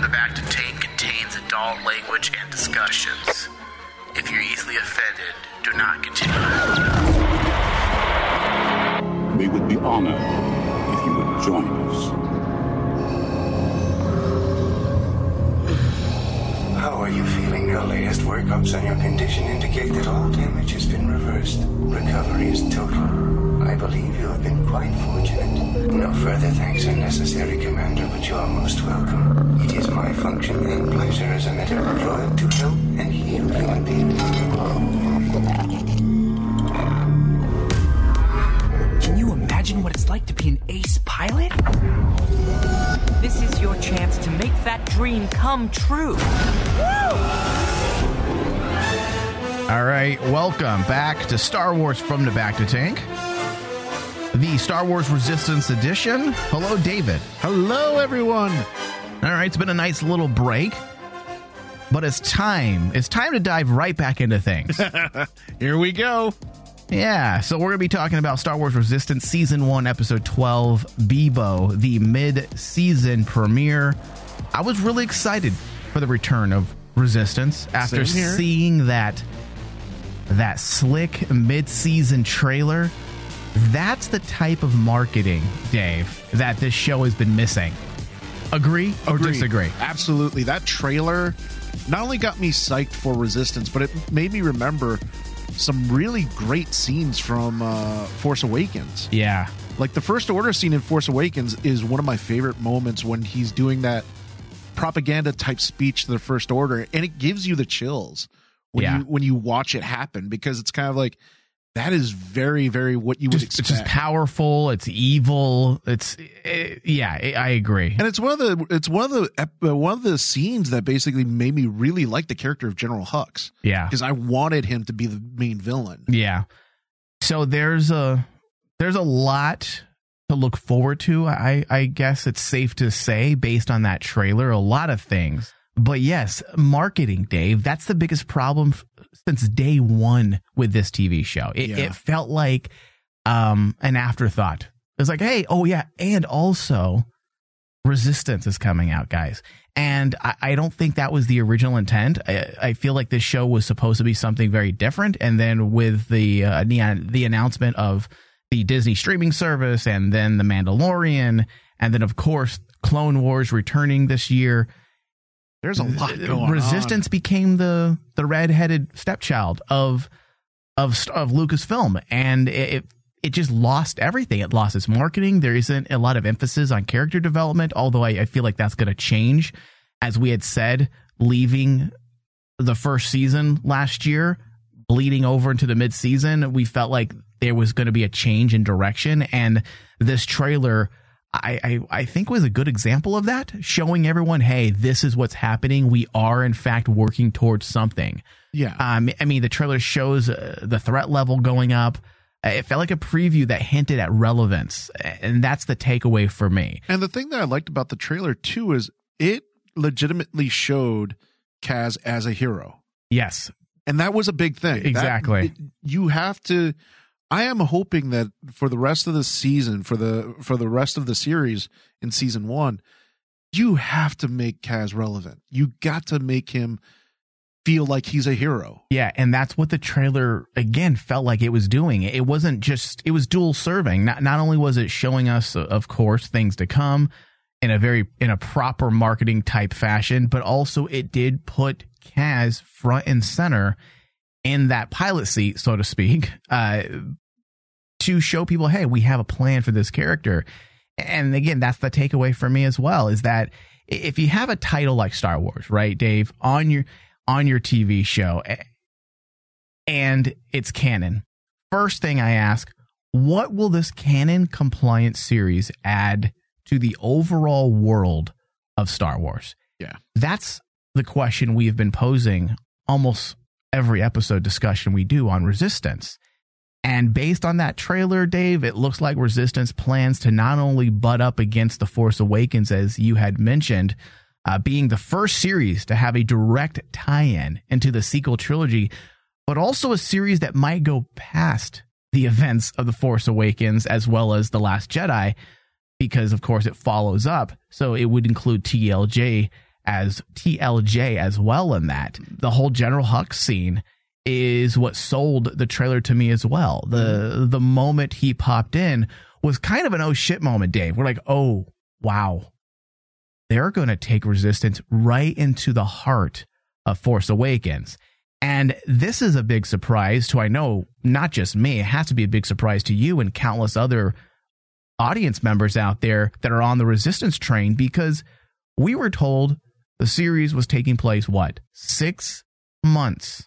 from the Bacta Tank contains adult language and discussions. If you're easily offended, do not continue. We would be honored if you would join us. How are you feeling? Your latest workups on your condition indicate that all damage has reversed. Recovery is total. I believe you have been quite fortunate. No further thanks are necessary, Commander, but you are most welcome. It is my function and pleasure as a medical droid to help and heal human beings. Can you imagine what it's like to be an ace pilot? This is your chance to make that dream come true. All right, welcome back to Star Wars from the Bacta Tank, the Star Wars Resistance Edition. Hello, David. Hello, everyone. All right, it's been a nice little break, but it's time. It's time to dive right back into things. Here we go. Yeah, so we're going to be talking about Star Wars Resistance Season 1, Episode 12, Bibo, the mid season premiere. I was really excited for the return of Resistance after seeing that that slick mid-season trailer. That's the type of marketing, Dave, that this show has been missing. Agree or Agreed. disagree? Absolutely. That trailer not only got me psyched for Resistance, but it made me remember some really great scenes from uh, Force Awakens. Yeah. Like the First Order scene in Force Awakens is one of my favorite moments when he's doing that propaganda type speech to the First Order, and it gives you the chills when Yeah. you when you watch it happen because it's kind of like that is very very what you would Just, expect. it's just powerful. It's evil. It's eh, yeah. I I agree. and it's one of the it's one of the uh, one of the scenes that basically made me really like the character of General Hux Yeah. because I wanted him to be the main villain. Yeah. So there's a there's a lot to look forward to. I I guess it's safe to say based on that trailer, a lot of things. But yes, marketing, Dave, that's the biggest problem f- since day 1 with this TV show. It Yeah. it felt like um an afterthought. It's like, "Hey, oh yeah, and also Resistance is coming out, guys. And I, I don't think that was the original intent. I, I feel like this show was supposed to be something very different. And then with the uh, the, the announcement of the Disney streaming service, and then the Mandalorian, and then of course Clone Wars returning this year, There's a lot going Resistance became the the redheaded stepchild of of of Lucasfilm, and it, it it just lost everything. It lost its marketing. There isn't a lot of emphasis on character development, although I, I feel like that's going to change, as we had said, leaving the first season last year, bleeding over into the mid season. We felt like there was going to be a change in direction, and this trailer. I, I, I think was a good example of that, showing everyone, hey, this is what's happening. We are in fact working towards something. Yeah, Um, I mean, the trailer shows uh, the threat level going up. It felt like a preview that hinted at relevance, and that's the takeaway for me. and the thing that I liked about the trailer too is it legitimately showed Kaz as a hero. Yes, and that was a big thing. That- Exactly. it- you have to. I am hoping that for the rest of the season, for the for the rest of the series in season one, you have to make Kaz relevant. You got to make him feel like he's a hero. yeah, and that's what the trailer again felt like it was doing. It wasn't just it was dual serving. Not not only was it showing us, of course, things to come in a very in a proper marketing type fashion, but also it did put Kaz front and center in that pilot seat, so to speak, uh, to show people, hey, we have a plan for this character. And again, that's the takeaway for me as well, is that if you have a title like Star Wars, right, Dave, on your on your TV show, and it's canon, first thing I ask, what will this canon compliant series add to the overall world of Star Wars? Yeah. That's the question we've been posing almost every episode discussion we do on Resistance. And based on that trailer, Dave, it looks like Resistance plans to not only butt up against The Force Awakens, as you had mentioned, uh, being the first series to have a direct tie in into the sequel trilogy, but also a series that might go past the events of The Force Awakens as well as The Last Jedi, because of course it follows up. So it would include TLJ as TLJ as well in that. The whole General Hux scene is what sold the trailer to me as well. The the moment he popped in was kind of an oh shit moment, Dave. We're like, "Oh, wow. They're going to take resistance right into the heart of Force Awakens." And this is a big surprise to I know not just me, it has to be a big surprise to you and countless other audience members out there that are on the resistance train because we were told the series was taking place what? 6 months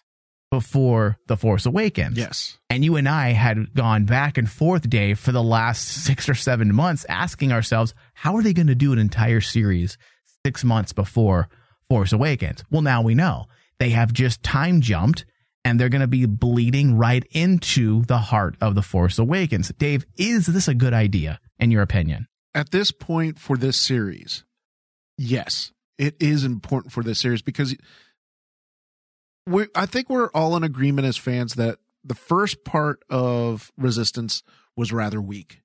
before The Force Awakens. Yes. And you and I had gone back and forth, Dave, for the last six or seven months, asking ourselves, how are they going to do an entire series six months before Force Awakens? Well, now we know. They have just time jumped and they're going to be bleeding right into the heart of The Force Awakens. Dave, is this a good idea, in your opinion? At this point for this series, yes, it is important for this series because we I think we're all in agreement as fans that the first part of Resistance was rather weak.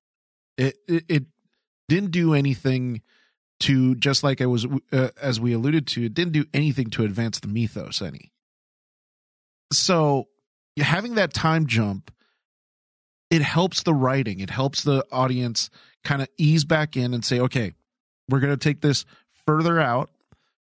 It it, it didn't do anything to just like I was uh, as we alluded to, it didn't do anything to advance the mythos any. So having that time jump, it helps the writing. It helps the audience kind of ease back in and say, okay, we're going to take this further out.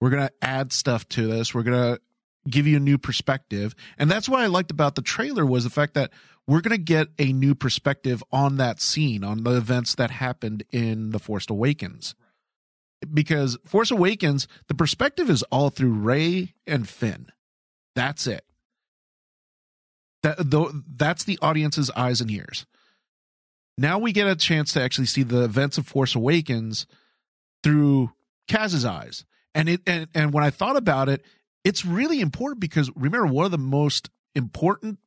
We're going to add stuff to this. We're going to give you a new perspective. And that's what I liked about the trailer was the fact that we're going to get a new perspective on that scene, on the events that happened in The Force Awakens. Because Force Awakens, the perspective is all through Rey and Finn. That's it. That that's the audience's eyes and ears. Now we get a chance to actually see the events of Force Awakens through Kaz's eyes. And it and, and when I thought about it, it's really important because remember one of the most important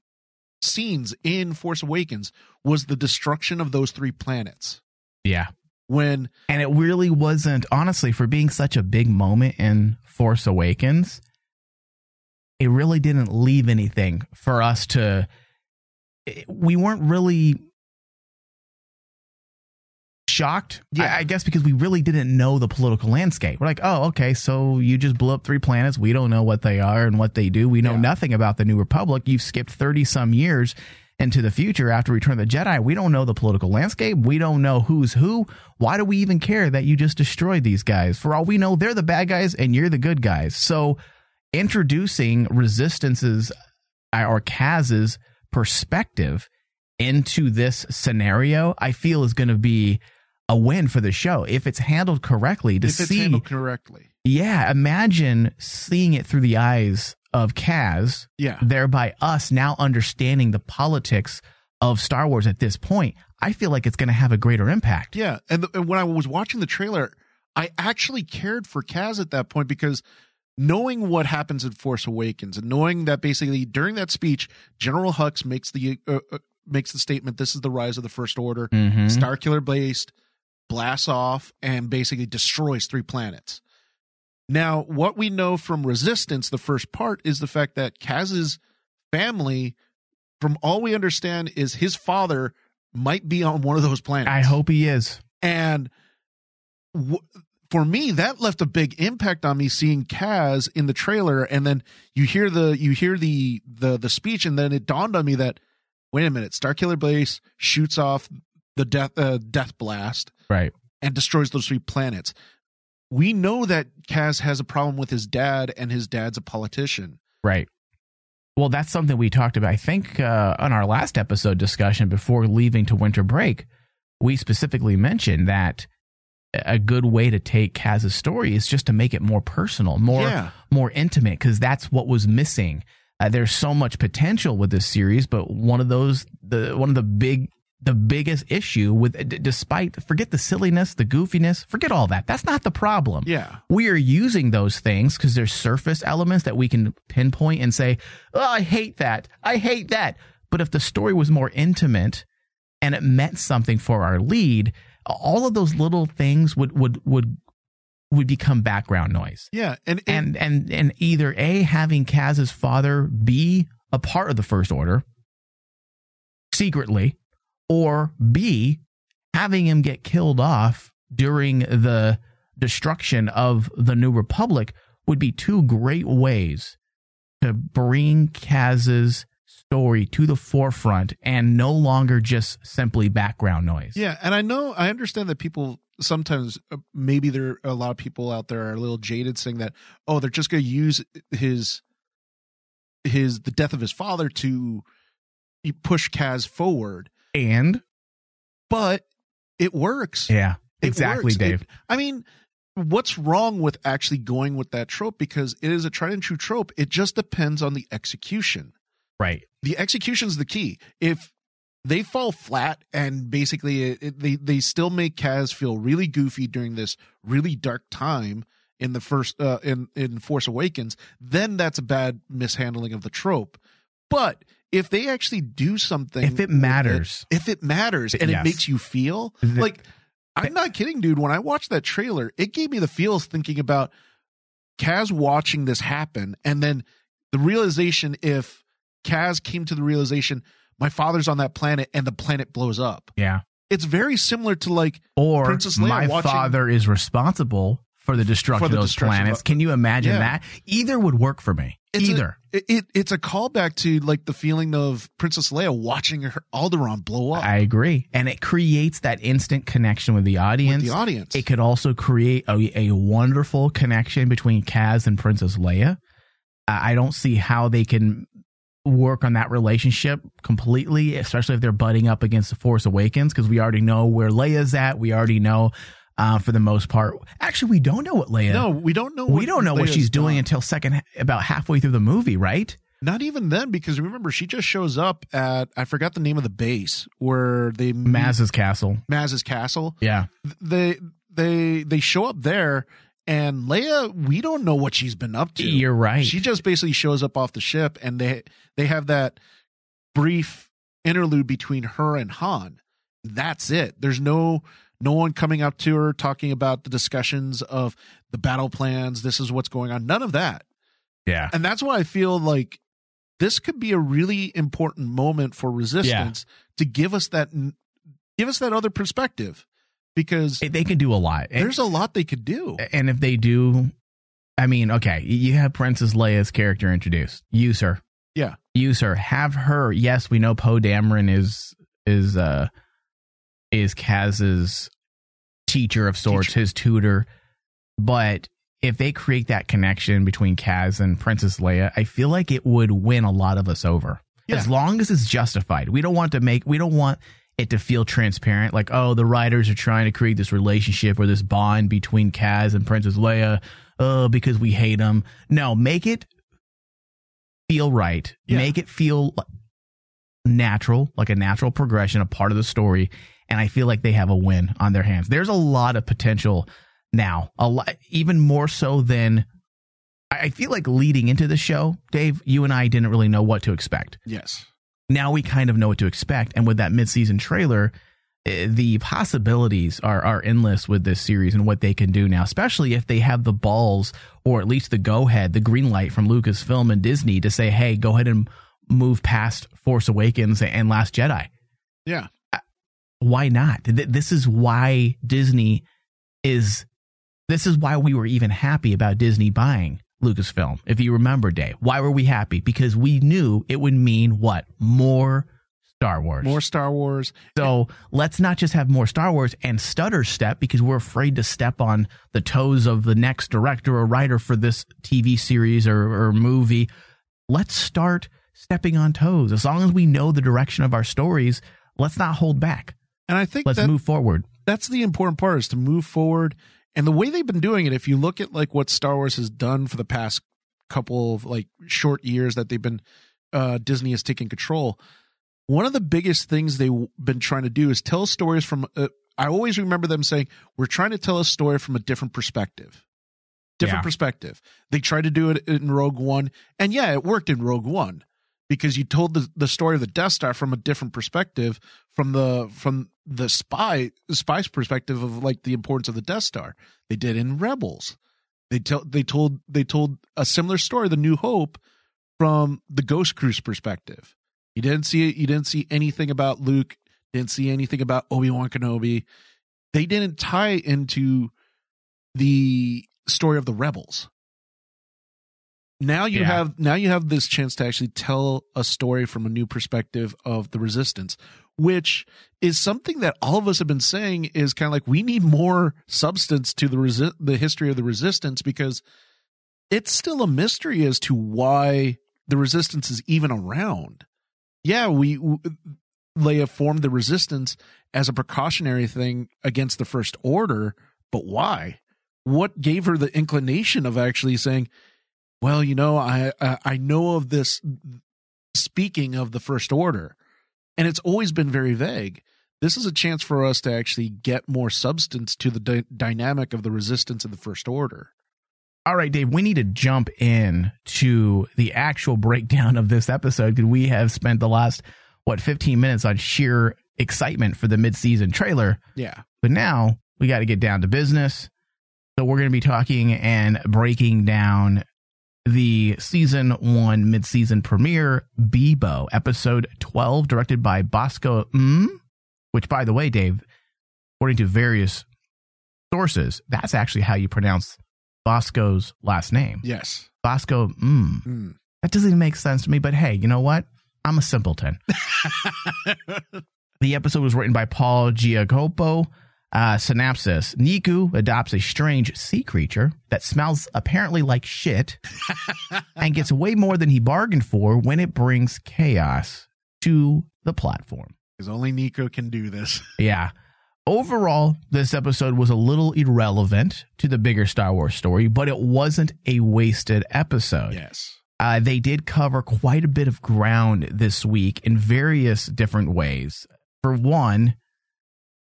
scenes in Force Awakens was the destruction of those three planets. Yeah. When and it really wasn't honestly for being such a big moment in Force Awakens, it really didn't leave anything for us to we weren't really shocked. Yeah. I, I, guess because we really didn't know the political landscape. We're like, oh, okay, so you just blew up three planets. We don't know what they are and what they do. We know yeah. nothing about the New Republic. You've skipped 30 some years into the future after Return of the Jedi. We don't know the political landscape. We don't know who's who. Why do we even care that you just destroyed these guys? For all we know, they're the bad guys and you're the good guys. So introducing resistances uh, or Kaz's perspective into this scenario, I feel is going to be a win for the show if it's handled correctly. To if it's see, handled correctly, yeah. Imagine seeing it through the eyes of Kaz, yeah. Thereby us now understanding the politics of Star Wars at this point. I feel like it's going to have a greater impact. Yeah, and, the, and when I was watching the trailer, I actually cared for Kaz at that point because knowing what happens in Force Awakens and knowing that basically during that speech, General Hux makes the uh, uh, makes the statement, "This is the rise of the First Order." Mm-hmm. Starkiller based blasts off and basically destroys three planets. Now, what we know from Resistance, the first part, is the fact that Kaz's family, from all we understand, is his father might be on one of those planets. I hope he is. And w- for me, that left a big impact on me seeing Kaz in the trailer, and then you hear the you hear the the the speech, and then it dawned on me that wait a minute, Starkiller Base shoots off the death uh, death blast, right, and destroys those three planets. We know that Kaz has a problem with his dad, and his dad's a politician, right. Well, that's something we talked about. I think uh, on our last episode discussion before leaving to winter break, we specifically mentioned that a good way to take Kaz's story is just to make it more personal, more yeah. more intimate, because that's what was missing. Uh, there's so much potential with this series, but one of those the one of the big the biggest issue with d- despite forget the silliness the goofiness forget all that. That's not the problem. Yeah. We are using those things because there's surface elements that we can pinpoint and say oh i hate that. I hate that. But if the story was more intimate and it meant something for our lead all of those little things would would would would become background noise. Yeah, and and and and either a having Kaz's father be a part of the First Order secretly, or b having him get killed off during the destruction of the New Republic would be two great ways to bring Kaz's story to the forefront and no longer just simply background noise. Yeah, and I know I understand that people sometimes uh, maybe there are a lot of people out there are a little jaded saying that oh they're just going to use his his the death of his father to push Kaz forward And but it works. yeah, It exactly, works. Dave. It- I mean, what's wrong with actually going with that trope? Because it is a tried and true trope. It just depends on the execution. right. The execution's the key. If they fall flat and basically it, it- they they still make Kaz feel really goofy during this really dark time in the first uh, in in Force Awakens, then that's a bad mishandling of the trope. But if they actually do something, If it matters. if it matters and Yes. it makes you feel The- like I'm not kidding, dude. When I watched that trailer, it gave me the feels thinking about Kaz watching this happen, and then the realization if Kaz came to the realization my father's on that planet and the planet blows up. Yeah. It's very similar to like Or Princess Leia my watching- father is responsible for the destruction For the of those destruction of- planets. Can you imagine Yeah. that? Either would work for me. It's Either. it, it it's a callback to like the feeling of Princess Leia watching her Alderaan blow up I agree. And it creates that instant connection with the audience. with the audience. It could also create a, a wonderful connection between Kaz and Princess Leia. I I don't see how they can work on that relationship completely, especially if they're butting up against the Force Awakens, because we already know where Leia's at. We already know, uh, for the most part. Actually, we don't know what Leia. no, we don't know. we don't know what she's doing done. until second, about halfway through the movie, right? Not even then, because remember, she just shows up at I forgot the name of the base where they Maz's castle. Maz's castle. Yeah, They they they show up there, and Leia, we don't know what she's been up to. you're right. She just basically shows up off the ship, and they they have that brief interlude between her and Han. That's it. There's no no one coming up to her talking about the discussions of the battle plans. This is what's going on. None of that. yeah, And that's why I feel like this could be a really important moment for resistance to give us that give us that other perspective because they can do a lot. And- there's a lot they could do. and if they do, I mean, okay, you have Princess Leia's character introduced. Use her. Yeah. Use her. Have her. Yes, we know Poe Dameron is is uh is Kaz's teacher of sorts, Teacher. his tutor. But if they create that connection between Kaz and Princess Leia, I feel like it would win a lot of us over. Yeah. As long as it's justified. We don't want to make we don't want it to feel transparent like oh the writers are trying to create this relationship or this bond between Kaz and Princess Leia oh because we hate them. No, make it feel right. Yeah. Make it feel natural, like a natural progression, a part of the story. And I feel like they have a win on their hands. There's a lot of potential now, a lot, even more so than I feel like leading into the show, Dave, you and I didn't really know what to expect. Yes. Now we kind of know what to expect. And with that midseason trailer, eh, the possibilities are, are endless with this series and what they can do now, especially if they have the balls or at least the go ahead, the green light from Lucasfilm and Disney to say, hey, go ahead and move past Force Awakens and Last Jedi. Yeah. Why not? This is why Disney is, this is why we were even happy about Disney buying Lucasfilm. If you remember, Dave, why were we happy? Because we knew it would mean what? More Star Wars. More Star Wars. So let's not just have more Star Wars and stutter step because we're afraid to step on the toes of the next director or writer for this TV series or, or movie. Let's start stepping on toes. As long as we know the direction of our stories, let's not hold back. And I think Let's that, move forward. that's the important part is to move forward. And the way they've been doing it, if you look at like what Star Wars has done for the past couple of like short years that they've been uh Disney has taken control, one of the biggest things they've been trying to do is tell stories from uh, I always remember them saying, "We're trying to tell a story from a different perspective." Different Yeah. perspective. They tried to do it in Rogue One, and yeah, it worked in Rogue One because you told the, the story of the Death Star from a different perspective, from the from the spy spy's perspective of like the importance of the Death Star. They did in Rebels. They tell they told they told a similar story, The New Hope, from the Ghost Crew's perspective. You didn't see it. You didn't see anything about Luke. Didn't see anything about Obi Wan Kenobi. They didn't tie into the story of the rebels. Now you Yeah. have now you have this chance to actually tell a story from a new perspective of the resistance, which is something that all of us have been saying is kind of like we need more substance to the resi- the history of the resistance because it's still a mystery as to why the resistance is even around. Yeah, we w- Leia formed the resistance as a precautionary thing against the first order, but why? What gave her the inclination of actually saying, "Well, you know, I I, I know of this." Speaking of the first order, and it's always been very vague. This is a chance for us to actually get more substance to the dy- dynamic of the resistance and the first order. All right, Dave, we need to jump in to the actual breakdown of this episode because we have spent the last, what, 15 minutes on sheer excitement for the midseason trailer. Yeah. But now we got to get down to business. So we're going to be talking and breaking down the season one midseason premiere, Bibo, episode 12, directed by Bosco Mm, which, by the way, Dave, according to various sources, that's actually how you pronounce Bosco's last name. Yes. Bosco Mm. Mm. That doesn't even make sense to me, but hey, you know what? I'm a simpleton. The episode was written by Paul Giacoppo. Uh, synopsis Neeku adopts a strange sea creature that smells apparently like shit and gets way more than he bargained for when it brings chaos to the platform. Because only Neeku can do this. Yeah. Overall, this episode was a little irrelevant to the bigger Star Wars story, but it wasn't a wasted episode. Yes. Uh, they did cover quite a bit of ground this week in various different ways. For one,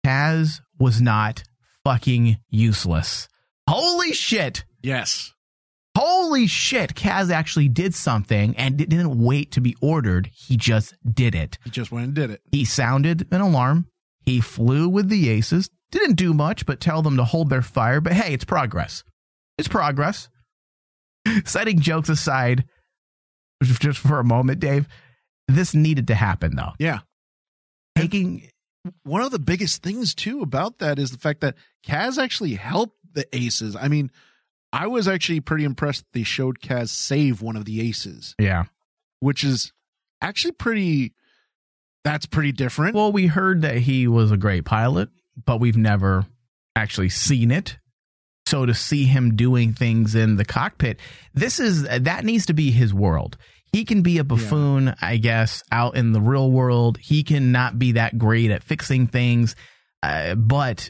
Kaz was not fucking useless. Holy shit! Yes. Holy shit! Kaz actually did something and didn't wait to be ordered. He just did it. He just went and did it. He sounded an alarm. He flew with the aces. Didn't do much but tell them to hold their fire. But hey, it's progress. It's progress. Setting jokes aside, just for a moment, Dave, this needed to happen though. Yeah. Taking One of the biggest things too about that is the fact that Kaz actually helped the aces. I mean, I was actually pretty impressed that they showed Kaz save one of the aces, yeah. which is actually pretty that's pretty different. Well, we heard that he was a great pilot, but we've never actually seen it. So to see him doing things in the cockpit, this is that needs to be his world. He can be a buffoon, I guess, out in the real world. He can not be that great at fixing things, uh, but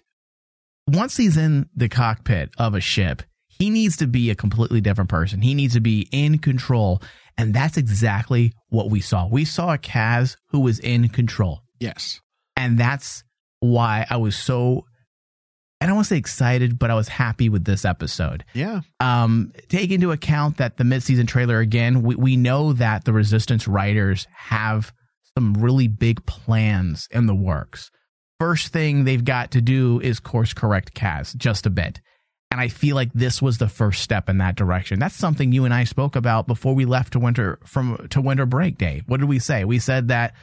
once he's in the cockpit of a ship, he needs to be a completely different person. He needs to be in control, and that's exactly what we saw. We saw a Kaz who was in control. yes. And that's why I was so I don't want to say excited, but I was happy with this episode. Yeah. Um, take into account that the midseason trailer again, we, we know that the resistance writers have some really big plans in the works. First thing they've got to do is course correct Kaz just a bit. And I feel like this was the first step in that direction. That's something you and I spoke about before we left to winter from to winter break day. What did we say? We said that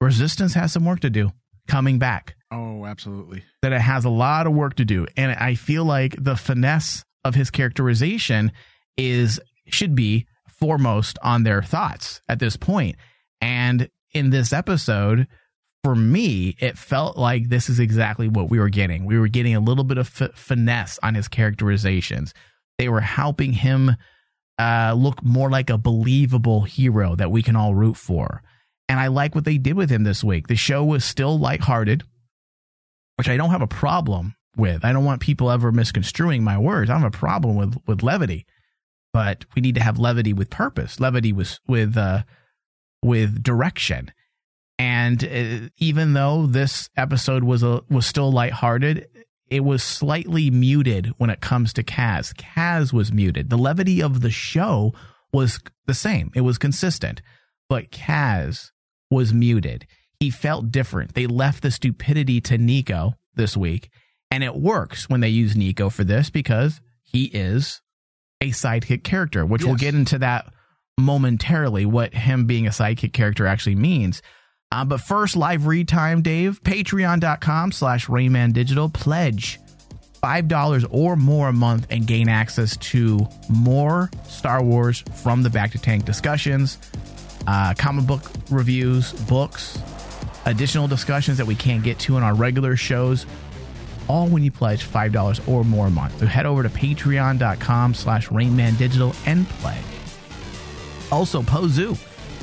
resistance has some work to do coming back Oh, absolutely. that it has a lot of work to do. And I feel like the finesse of his characterization is should be foremost on their thoughts at this point. And in this episode, for me, it felt like this is exactly what we were getting. We were getting a little bit of f- finesse on his characterizations. They were helping him uh, look more like a believable hero that we can all root for. And I like what they did with him this week. The show was still lighthearted which I don't have a problem with. I don't want people ever misconstruing my words. I have a problem with with levity, but we need to have levity with purpose, levity with with uh, with direction. And uh, even though this episode was a was still lighthearted, it was slightly muted when it comes to Kaz. Kaz was muted. The levity of the show was the same. It was consistent, but Kaz was muted. He felt different. They left the stupidity to Neeku this week, and it works when they use Neeku for this because he is a sidekick character, which we'll get into that momentarily, what him being a sidekick character actually means. Uh, but first, live read time, Dave. Patreon.com slash Rain Man Digital. Pledge $5 or more a month and gain access to more Star Wars from the Bacta Tank discussions, uh, comic book reviews, books, additional discussions that we can't get to in our regular shows, all when you pledge $5 or more a month. So head over to patreon.com slash rainmandigital and play. Also, Pozu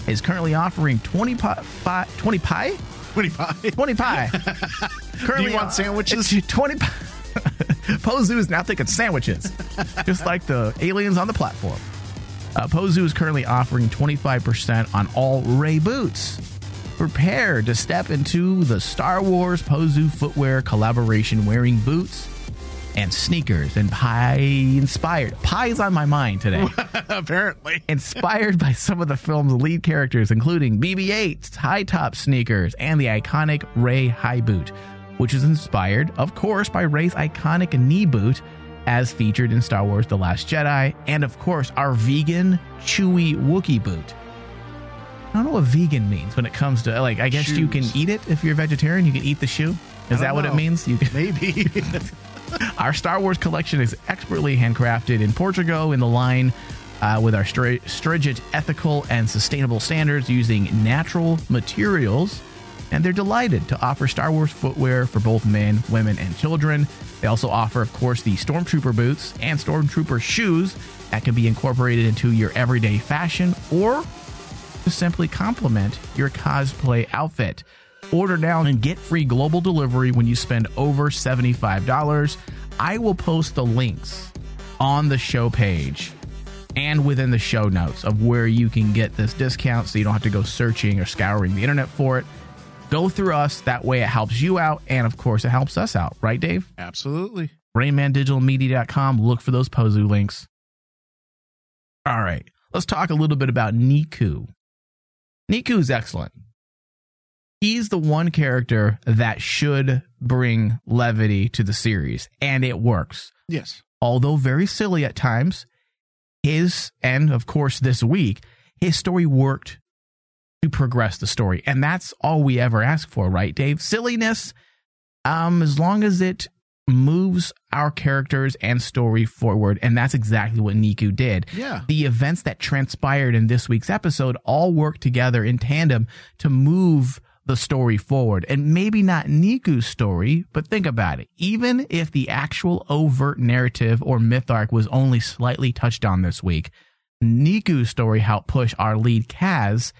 is currently offering 20 pi, fi, 20 pie? 25. 20 pie. currently want sandwiches? It's 20 pie. Pozu is now thinking sandwiches, just like the aliens on the platform. Uh, Pozu is currently offering 25% on all Rey boots. Prepare to step into the Star Wars Pozu footwear collaboration wearing boots and sneakers and pie inspired. Pie's on my mind today. Apparently. inspired by some of the film's lead characters, including BB 8's high top sneakers and the iconic Rey high boot, which is inspired, of course, by Rey's iconic knee boot as featured in Star Wars The Last Jedi, and of course, our vegan, chewy Wookiee boot. I don't know what vegan means when it comes to, like, I guess you can eat it if you're a vegetarian, you can eat the shoe. Is that what know. it means? You can. Maybe. Our Star Wars collection is expertly handcrafted in Portugal in the line uh, with our stri- stringent ethical and sustainable standards using natural materials. And they're delighted to offer Star Wars footwear for both men, women, and children. They also offer, of course, the Stormtrooper boots and Stormtrooper shoes that can be incorporated into your everyday fashion or to simply complement your cosplay outfit. Order now and get free global delivery when you spend over $75. I will post the links on the show page and within the show notes of where you can get this discount so you don't have to go searching or scouring the internet for it. Go through us. That way it helps you out. And of course, it helps us out. Right, Dave? Absolutely. RainmanDigitalMedia.com. Look for those Pozu links. All right. Let's talk a little bit about Neeku. Neeku is excellent. He's the one character that should bring levity to the series, and it works. Yes. Although very silly at times, his, and of course this week, his story worked to progress the story. And that's all we ever ask for, right, Dave? Silliness, um, as long as it moves our characters and story forward. And that's exactly what Neeku did. Yeah. The events that transpired in this week's episode all work together in tandem to move the story forward. And maybe not Neeku's story, but think about it. Even if the actual overt narrative or myth arc was only slightly touched on this week, Neeku's story helped push our lead Kaz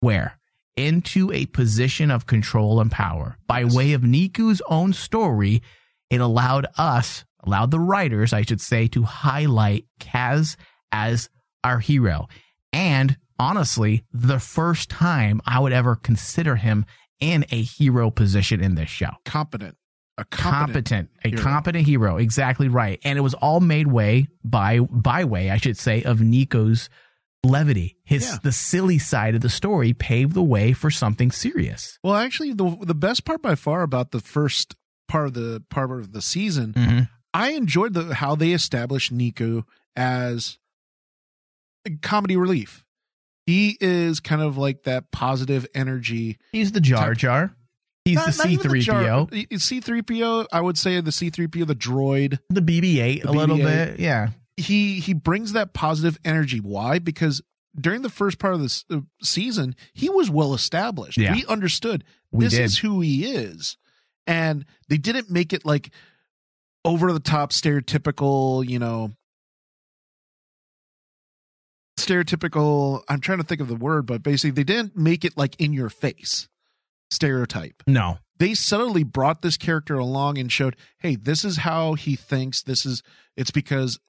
where? Into a position of control and power. By way of Neeku's own story, it allowed us, allowed the writers, I should say, to highlight Kaz as our hero. And honestly, the first time I would ever consider him in a hero position in this show. Competent. A competent. Competent, a competent hero, exactly right. And it was all made way by by way, I should say, of Neeku's levity. His Yeah. the silly side of the story paved the way for something serious. Well, actually, the the best part by far about the first part of the part of the season, Mhm. I enjoyed the how they established Neeku as comedy relief. He is kind of like that positive energy. He's the Jar Jar. He's Not- the C three PO. C three PO. I would say the C three PO, the droid. the BB eight a little bit. Yeah, He he brings that positive energy. Why? Because during the first part of this uh, season, he was well established. Yeah. We understood We this did. is who he is, and they didn't make it like over the top, stereotypical. You know, stereotypical. I'm trying to think of the word, but basically, they didn't make it like in your face stereotype no, they subtly brought this character along and showed, hey, this is how he thinks. This is it's because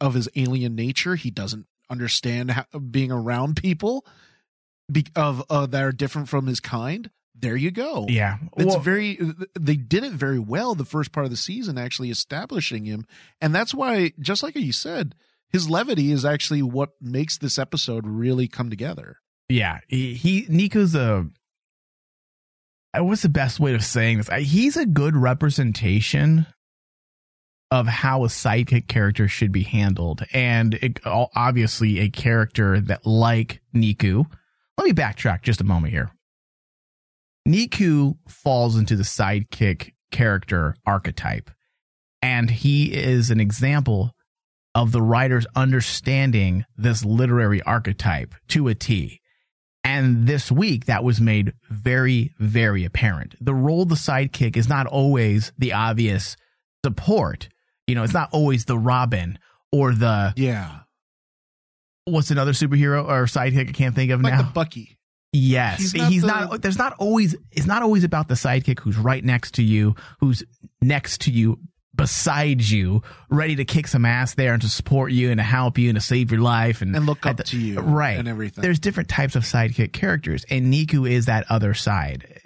of his alien nature. He doesn't understand how, being around people be, of uh, that are different from his kind. There you go. yeah. It's Well, very. They did it very well the first part of the season, actually establishing him, and that's why, just like you said, his levity is actually what makes this episode really come together. yeah. He, he Neeku's a. uh, What's the best way of saying this? He's a good representation of how a sidekick character should be handled, and it, obviously a character that, like Neeku, let me backtrack just a moment here. Neeku falls into the sidekick character archetype. And he is an example of the writers understanding this literary archetype to a T. And this week, that was made very, very apparent. The role of the sidekick is not always the obvious support. You know, it's not always the Robin or the Yeah. what's another superhero or sidekick I can't think of Like now. the Bucky. Yes, He's he's not not. There's not always. It's not always about the sidekick who's right next to you, who's next to you, beside you, ready to kick some ass there and to support you and to help you and to save your life and And look up the- to you right and everything. There's different types of sidekick characters, and Neeku is that other side.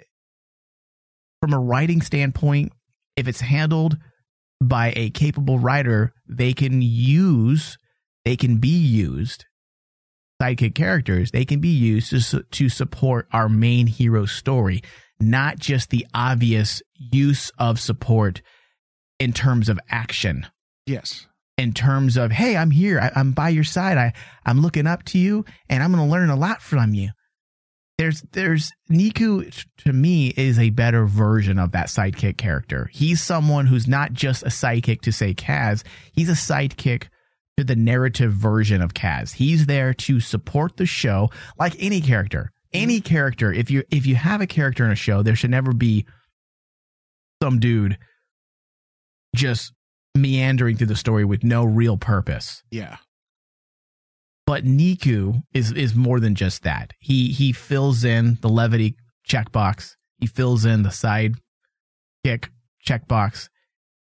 From a writing standpoint, if it's handled by a capable writer, they can use, they can be used sidekick characters, they can be used to, su- to support our main hero story, not just the obvious use of support in terms of action. Yes. In terms of, hey, I'm here, I, I'm by your side, I, I'm looking up to you, and I'm going to learn a lot from you. There's, there's Neeku to me is a better version of that sidekick character. He's someone who's not just a sidekick to say Kaz, he's a sidekick to the narrative version of Kaz. He's there to support the show like any character. Any character, if you if you have a character in a show, there should never be some dude just meandering through the story with no real purpose. Yeah. But Neeku is is more than just that. He he fills in the levity checkbox. He fills in the side kick checkbox,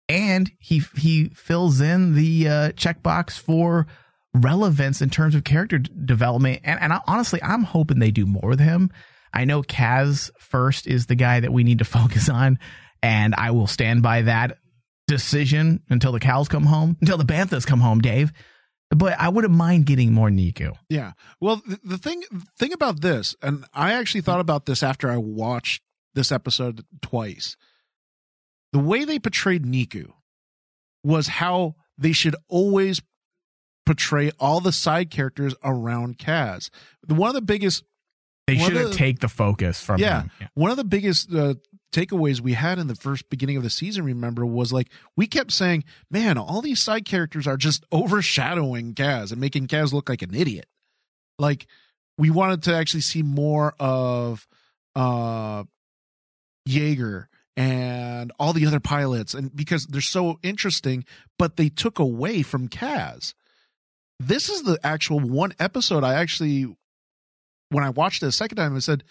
and he he fills in the uh, checkbox for relevance in terms of character d- development. And and I, honestly, I'm hoping they do more with him. I know Kaz first is the guy that we need to focus on, and I will stand by that decision until the cows come home, until the Banthas come home, Dave. But I wouldn't mind getting more Neeku. Yeah. Well, the, the thing thing about this, and I actually thought about this after I watched this episode twice. The way they portrayed Neeku was how they should always portray all the side characters around Kaz. One of the biggest They should the- take the focus from yeah, him. Yeah. one of the biggest uh, takeaways we had in the first beginning of the season remember was like we kept saying man all these side characters are just overshadowing kaz and making kaz look like an idiot like we wanted to actually see more of uh Yeager and all the other pilots and because they're so interesting but they took away from kaz this is the actual one episode i actually when i watched it a second time i said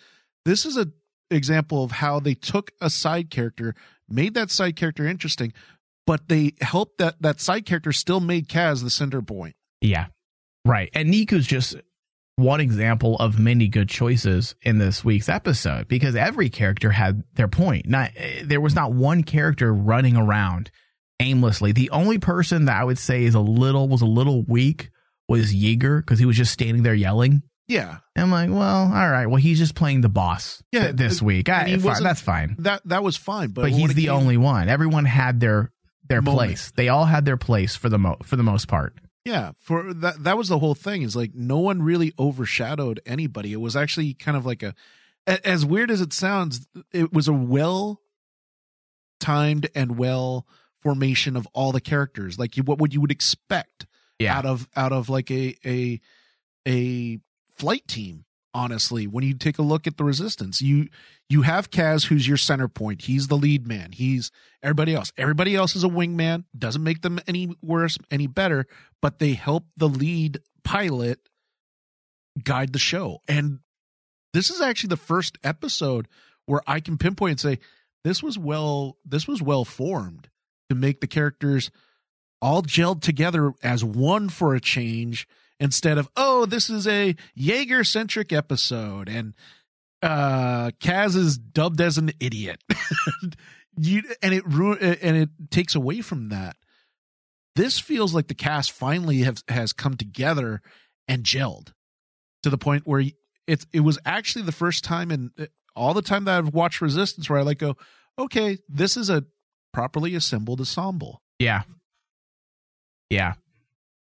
this is a example of how they took a side character, made that side character interesting, but they helped that that side character still made Kaz the center point. Yeah. Right. And Neeku's just one example of many good choices in this week's episode because every character had their point. Not eh, there was not one character running around aimlessly. The only person that I would say is a little was a little weak was Yeager because he was just standing there yelling. Yeah, And I'm like, well, all right. Well, he's just playing the boss Yeah, th- this week. I, fine, that's fine. that that was fine, but, But, he's the came- only one. Everyone had their their Moment. place. They all had their place for the mo- for the most part. Yeah, for that that was the whole thing. Is like no one really overshadowed anybody. It was actually kind of like a, as weird as it sounds, it was a well timed and well formation of all the characters. Like what would you would expect Yeah. out of out of like a a a flight team honestly when you take a look at the resistance you you have Kaz who's your center point. He's the lead man. He's everybody else. Everybody else is a wingman. Doesn't make them any worse any better but they help the lead pilot guide the show. And this is actually the first episode where I can pinpoint and say this was well this was well formed to make the characters all gelled together as one for a change instead of oh this is a Yeager centric episode and uh Kaz is dubbed as an idiot you and it ru- and it takes away from that this feels like the cast finally have, has come together and gelled to the point where it's it was actually the first time in uh, all the time that I've watched Resistance where I like go okay this is a properly assembled ensemble Yeah. Yeah.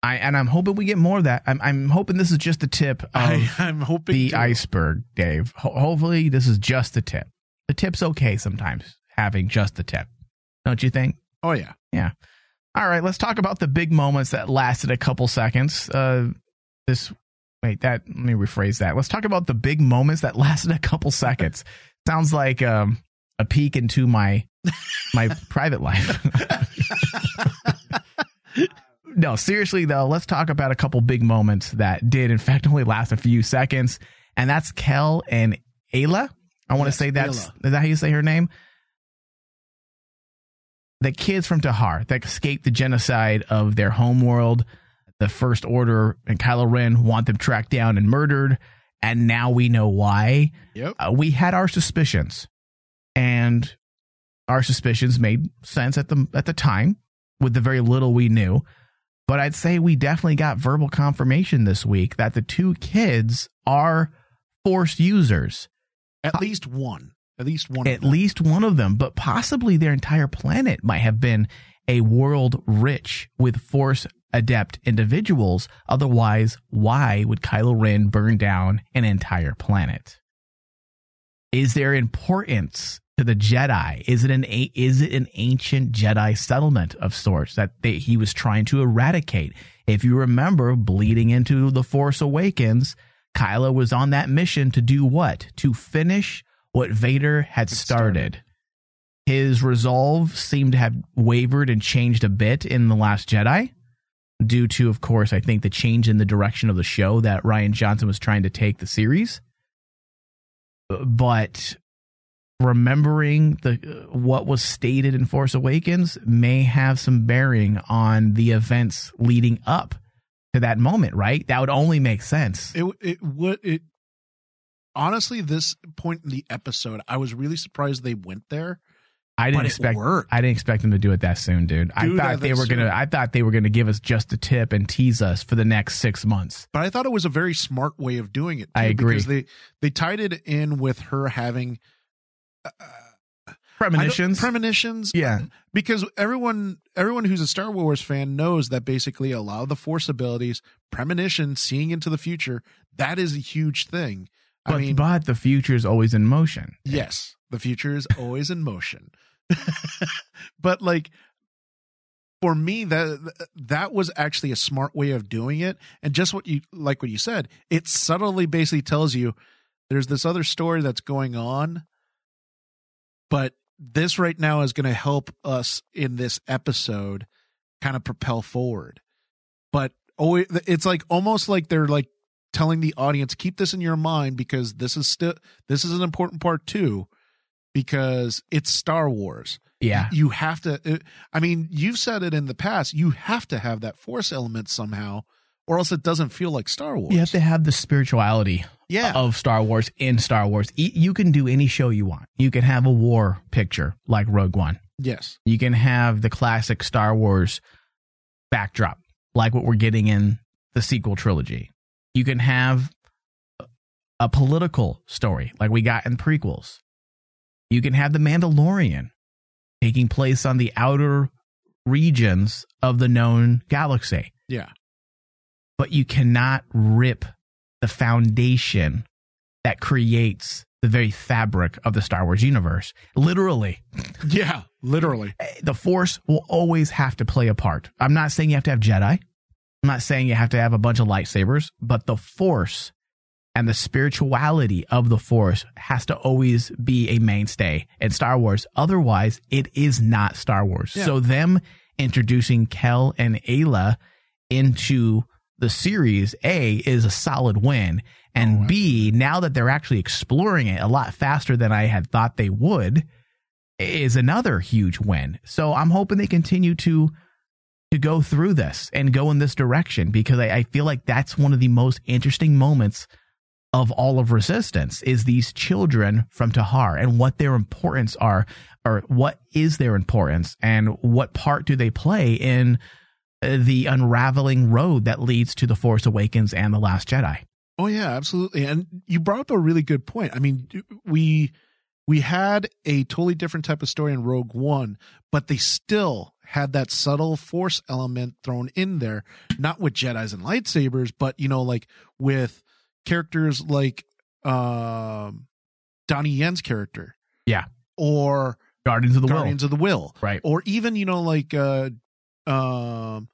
I and I'm hoping we get more of that. I'm I'm hoping this is just the tip of I, I'm hoping the to. iceberg, Dave. Ho- hopefully this is just the tip. The tip's okay sometimes having just the tip. Don't you think? oh yeah, yeah All right, let's talk about the big moments that lasted a couple seconds. Uh, this wait, that let me rephrase that. Let's talk about the big moments that lasted a couple seconds. Sounds like um, a peek into my my private life. no, seriously though, let's talk about a couple big moments that did in fact only last a few seconds, and that's Kel and Eila. I want to Yes, say that's Eila. is that how you say her name? The kids from Tehar that escaped the genocide of their homeworld, the First Order and Kylo Ren want them tracked down and murdered, and now we know why. Yep. Uh, we had our suspicions, and our suspicions made sense at the at the time with the very little we knew. But I'd say we definitely got verbal confirmation this week that the two kids are forced users. At least one. At least one. At of them. least one of them, but possibly their entire planet might have been a world rich with force adept individuals. Otherwise, why would Kylo Ren burn down an entire planet? Is there importance to the Jedi? Is it an is it an ancient Jedi settlement of sorts that they, he was trying to eradicate? If you remember, bleeding into the Force Awakens, Kylo was on that mission to do what? To finish what Vader had started. His resolve seemed to have wavered and changed a bit in The Last Jedi, due to, of course, I think the change in the direction of the show that Rian Johnson was trying to take the series. But remembering the what was stated in Force Awakens may have some bearing on the events leading up to that moment, right? That would only make sense. It it would it honestly this point in the episode, I was really surprised they went there. I didn't expect. I didn't expect them to do it that soon, dude. I thought they were gonna. I thought they were gonna give us just a tip and tease us for the next six months. But I thought it was a very smart way of doing it. I agree. because they they tied it in with her having Premonitions. premonitions. yeah. because everyone everyone who's a Star Wars fan knows that basically a lot of the Force abilities, premonition, seeing into the future, that is a huge thing. But, I mean, but the future is always in motion. yes, the future is always in motion. but like for me that that was actually a smart way of doing it and just what you like what you said it subtly basically tells you there's this other story that's going on but this right now is going to help us in this episode kind of propel forward. But oh it's like almost like they're like telling the audience keep this in your mind because this is still this is an important part too because it's Star Wars. Yeah. you have to uh, i mean you've said it in the past you have to have that force element somehow or else it doesn't feel like star wars. You have to have the spirituality yeah of Star Wars in Star Wars. You can do any show you want. You can have a war picture like Rogue One. yes You can have the classic Star Wars backdrop, like what we're getting in the sequel trilogy. You can have a political story, like we got in prequels. You can have the Mandalorian taking place on the outer regions of the known galaxy, yeah but you cannot rip the foundation that creates the very fabric of the Star Wars universe. Literally, yeah literally eh, the force will always have to play a part. I'm not saying you have to have Jedi. I'm not saying you have to have a bunch of lightsabers, but the force and the spirituality of the force has to always be a mainstay in Star Wars. Otherwise, it is not Star Wars. Yeah. So them introducing Kel and Eila into the series A is a solid win. And Oh, B, now that they're actually exploring it a lot faster than I had thought they would, is another huge win. So I'm hoping they continue to to go through this and go in this direction because I, I feel like that's one of the most interesting moments of all of resistance is these children from Tehar and what their importance are or what is their importance and what part do they play in the unraveling road that leads to the Force Awakens and the Last Jedi. oh yeah absolutely and you brought up a really good point i mean we we had a totally different type of story in rogue one but they still had that subtle force element thrown in there not with jedis and lightsabers but you know like with characters like um donnie yen's character Yeah. or Guardians of the Whills guardians Whills. of the Whills Right. or even you know like uh um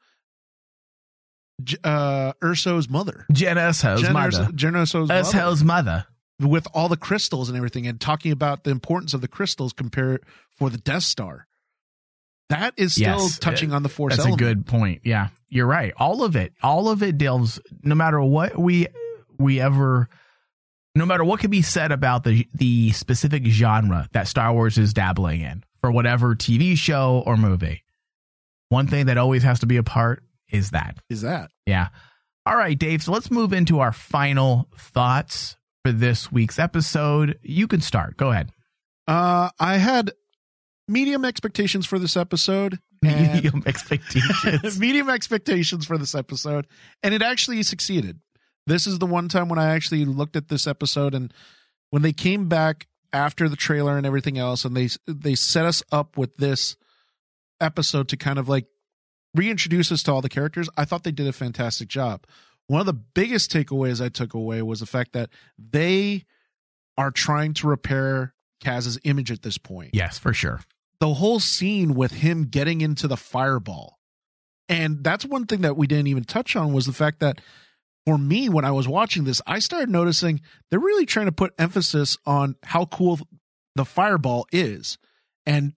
uh Erso's mother. Jyn Jyn mother. Erso- Jyn Erso's mother. Mother. with all the crystals and everything and talking about the importance of the crystals compared for the Death Star. That is still Yes, touching uh, on the force That's element. a good point. Yeah, you're right. All of it, all of it delves. No matter what we we ever, no matter what can be said about the the specific genre that Star Wars is dabbling in for whatever TV show or movie, one thing that always has to be a part is that. Is that Yeah. All right, Dave. So let's move into our final thoughts for this week's episode. You can start. Go ahead. uh I had medium expectations for this episode. Medium expectations. medium expectations for this episode and it actually succeeded this is the one time when i actually looked at this episode and when they came back after the trailer and everything else and they they set us up with this episode to kind of like reintroduce us to all the characters i thought they did a fantastic job one of the biggest takeaways i took away was the fact that they are trying to repair kaz's image at this point yes, for sure. the whole scene with him getting into the fireball. And that's one thing that we didn't even touch on was the fact that for me, when I was watching this, I started noticing they're really trying to put emphasis on how cool the fireball is. And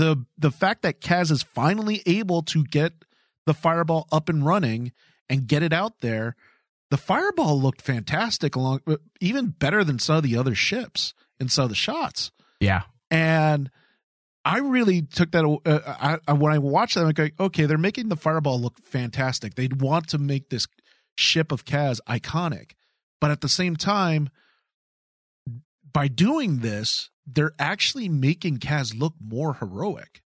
the the fact that Kaz is finally able to get the fireball up and running and get it out there, the fireball looked fantastic along even better than some of the other ships and some of the shots Yeah. and I really took that. Uh, I, I, when I watched that, I'm like, okay, they're making the fireball look fantastic. They'd want to make this ship of Kaz iconic, but at the same time, by doing this, they're actually making Kaz look more heroic.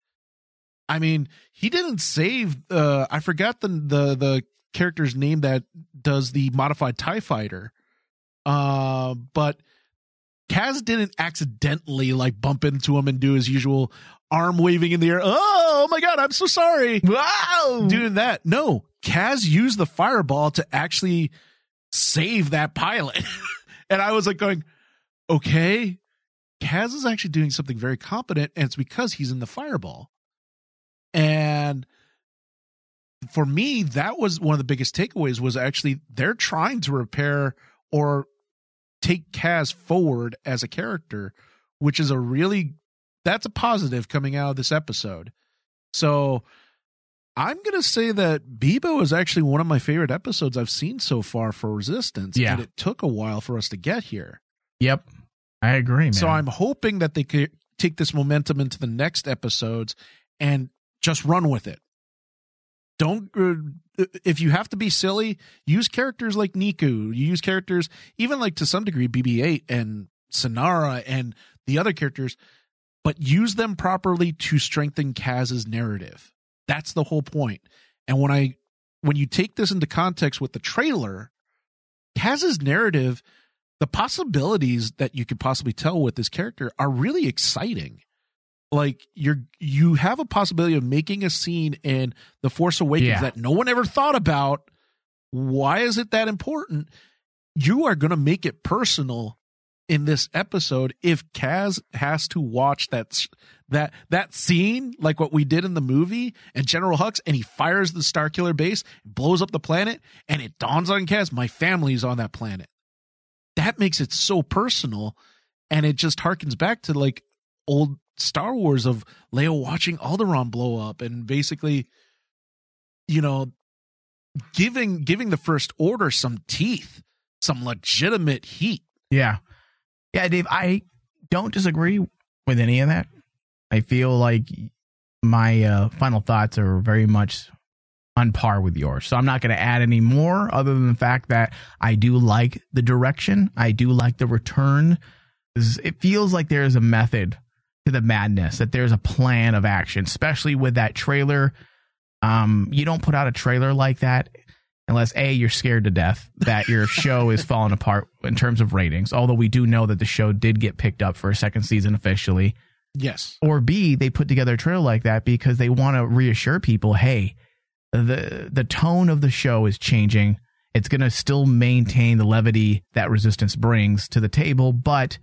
I mean, he didn't save. Uh, I forgot the the the character's name that does the modified Tie Fighter, uh, but Kaz didn't accidentally like bump into him and do his usual arm waving in the air. Oh, my god, I'm so sorry. Wow. Doing that. No, Kaz used the fireball to actually save that pilot. and I was like going, okay, Kaz is actually doing something very competent, and it's because he's in the fireball. And for me, that was one of the biggest takeaways was actually they're trying to repair or take Kaz forward as a character, which is a really that's a positive coming out of this episode. So I'm gonna say that Bibo is actually one of my favorite episodes I've seen so far for Resistance. Yeah. And it took a while for us to get here. Yep. I agree, man. So I'm hoping that they could take this momentum into the next episodes and just run with it. Don't uh, if you have to be silly, use characters like Neeku. You use characters even like to some degree BB-8 and Synara and the other characters, but use them properly to strengthen Kaz's narrative. That's the whole point. And when I when you take this into context with the trailer, Kaz's narrative the possibilities that you could possibly tell with this character are really exciting. Like you're you have a possibility of making a scene in The Force Awakens Yeah. that no one ever thought about. Why is it that important? You are going to make it personal in this episode if Kaz has to watch that that that scene like what we did in the movie and General Hux and he fires the Starkiller base, blows up the planet and it dawns on Kaz my family's on that planet that makes it so personal and it just harkens back to like old Star Wars of Leia watching Alderaan blow up and basically you know giving giving the first order some teeth some legitimate heat yeah. Yeah, Dave, I don't disagree with any of that. I feel like my uh, final thoughts are very much on par with yours. So I'm not going to add any more other than the fact that I do like the direction. I do like the return. It feels like there's a method to the madness, that there's a plan of action, especially with that trailer. Um, you don't put out a trailer like that unless A, you're scared to death that your show is falling apart in terms of ratings, although we do know that the show did get picked up for a second season officially yes or B, they put together a trailer like that because they want to reassure people, hey, the the tone of the show is changing. It's going to still maintain the levity that Resistance brings to the table, but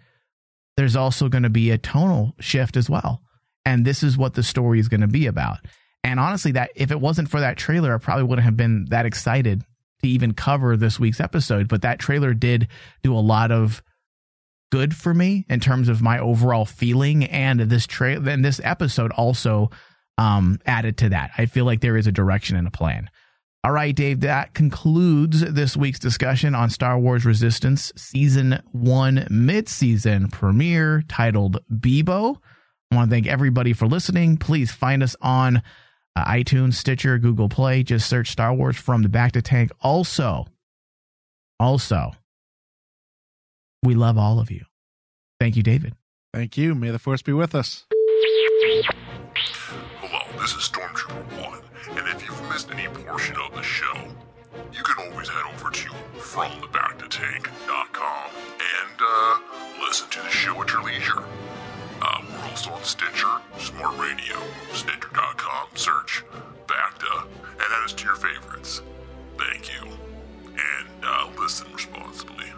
there's also going to be a tonal shift as well. And this is what the story is going to be about. And honestly, that if it wasn't for that trailer, I probably wouldn't have been that excited to even cover this week's episode. But that trailer did do a lot of good for me in terms of my overall feeling. And this trail and this episode also um, added to that. I feel like there is a direction and a plan. All right, Dave, that concludes this week's discussion on Star Wars Resistance Season 1 mid season premiere titled Bibo. I want to thank everybody for listening. Please find us on uh, iTunes, Stitcher, Google Play. Just search Star Wars from the Bacta Tank. Also, also, we love all of you. Thank you, David. Thank you. May the force be with us. This is Stormtrooper 1, and if you've missed any portion of the show, you can always head over to FromTheBactaTank.com and uh, listen to the show at your leisure. Uh, we're also on Stitcher, Smart Radio, Stitcher.com, search Bacta, and add us to your favorites. Thank you, and uh, listen responsibly.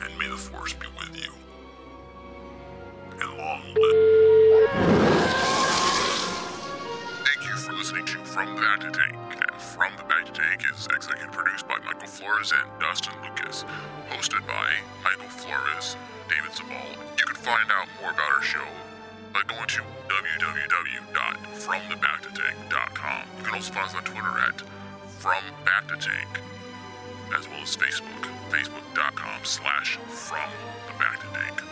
And may the Force be with you. And long live. From the to Tank. And From the to Tank is executive produced by Michael Flores and Dustin Lucas. Hosted by Michael Flores, David Zabal. You can find out more about our show by going to www.fromthebactatank.com. You can also find us on Twitter at From Bacta Tank, as well as Facebook, facebook.com slash From the Bacta Tank.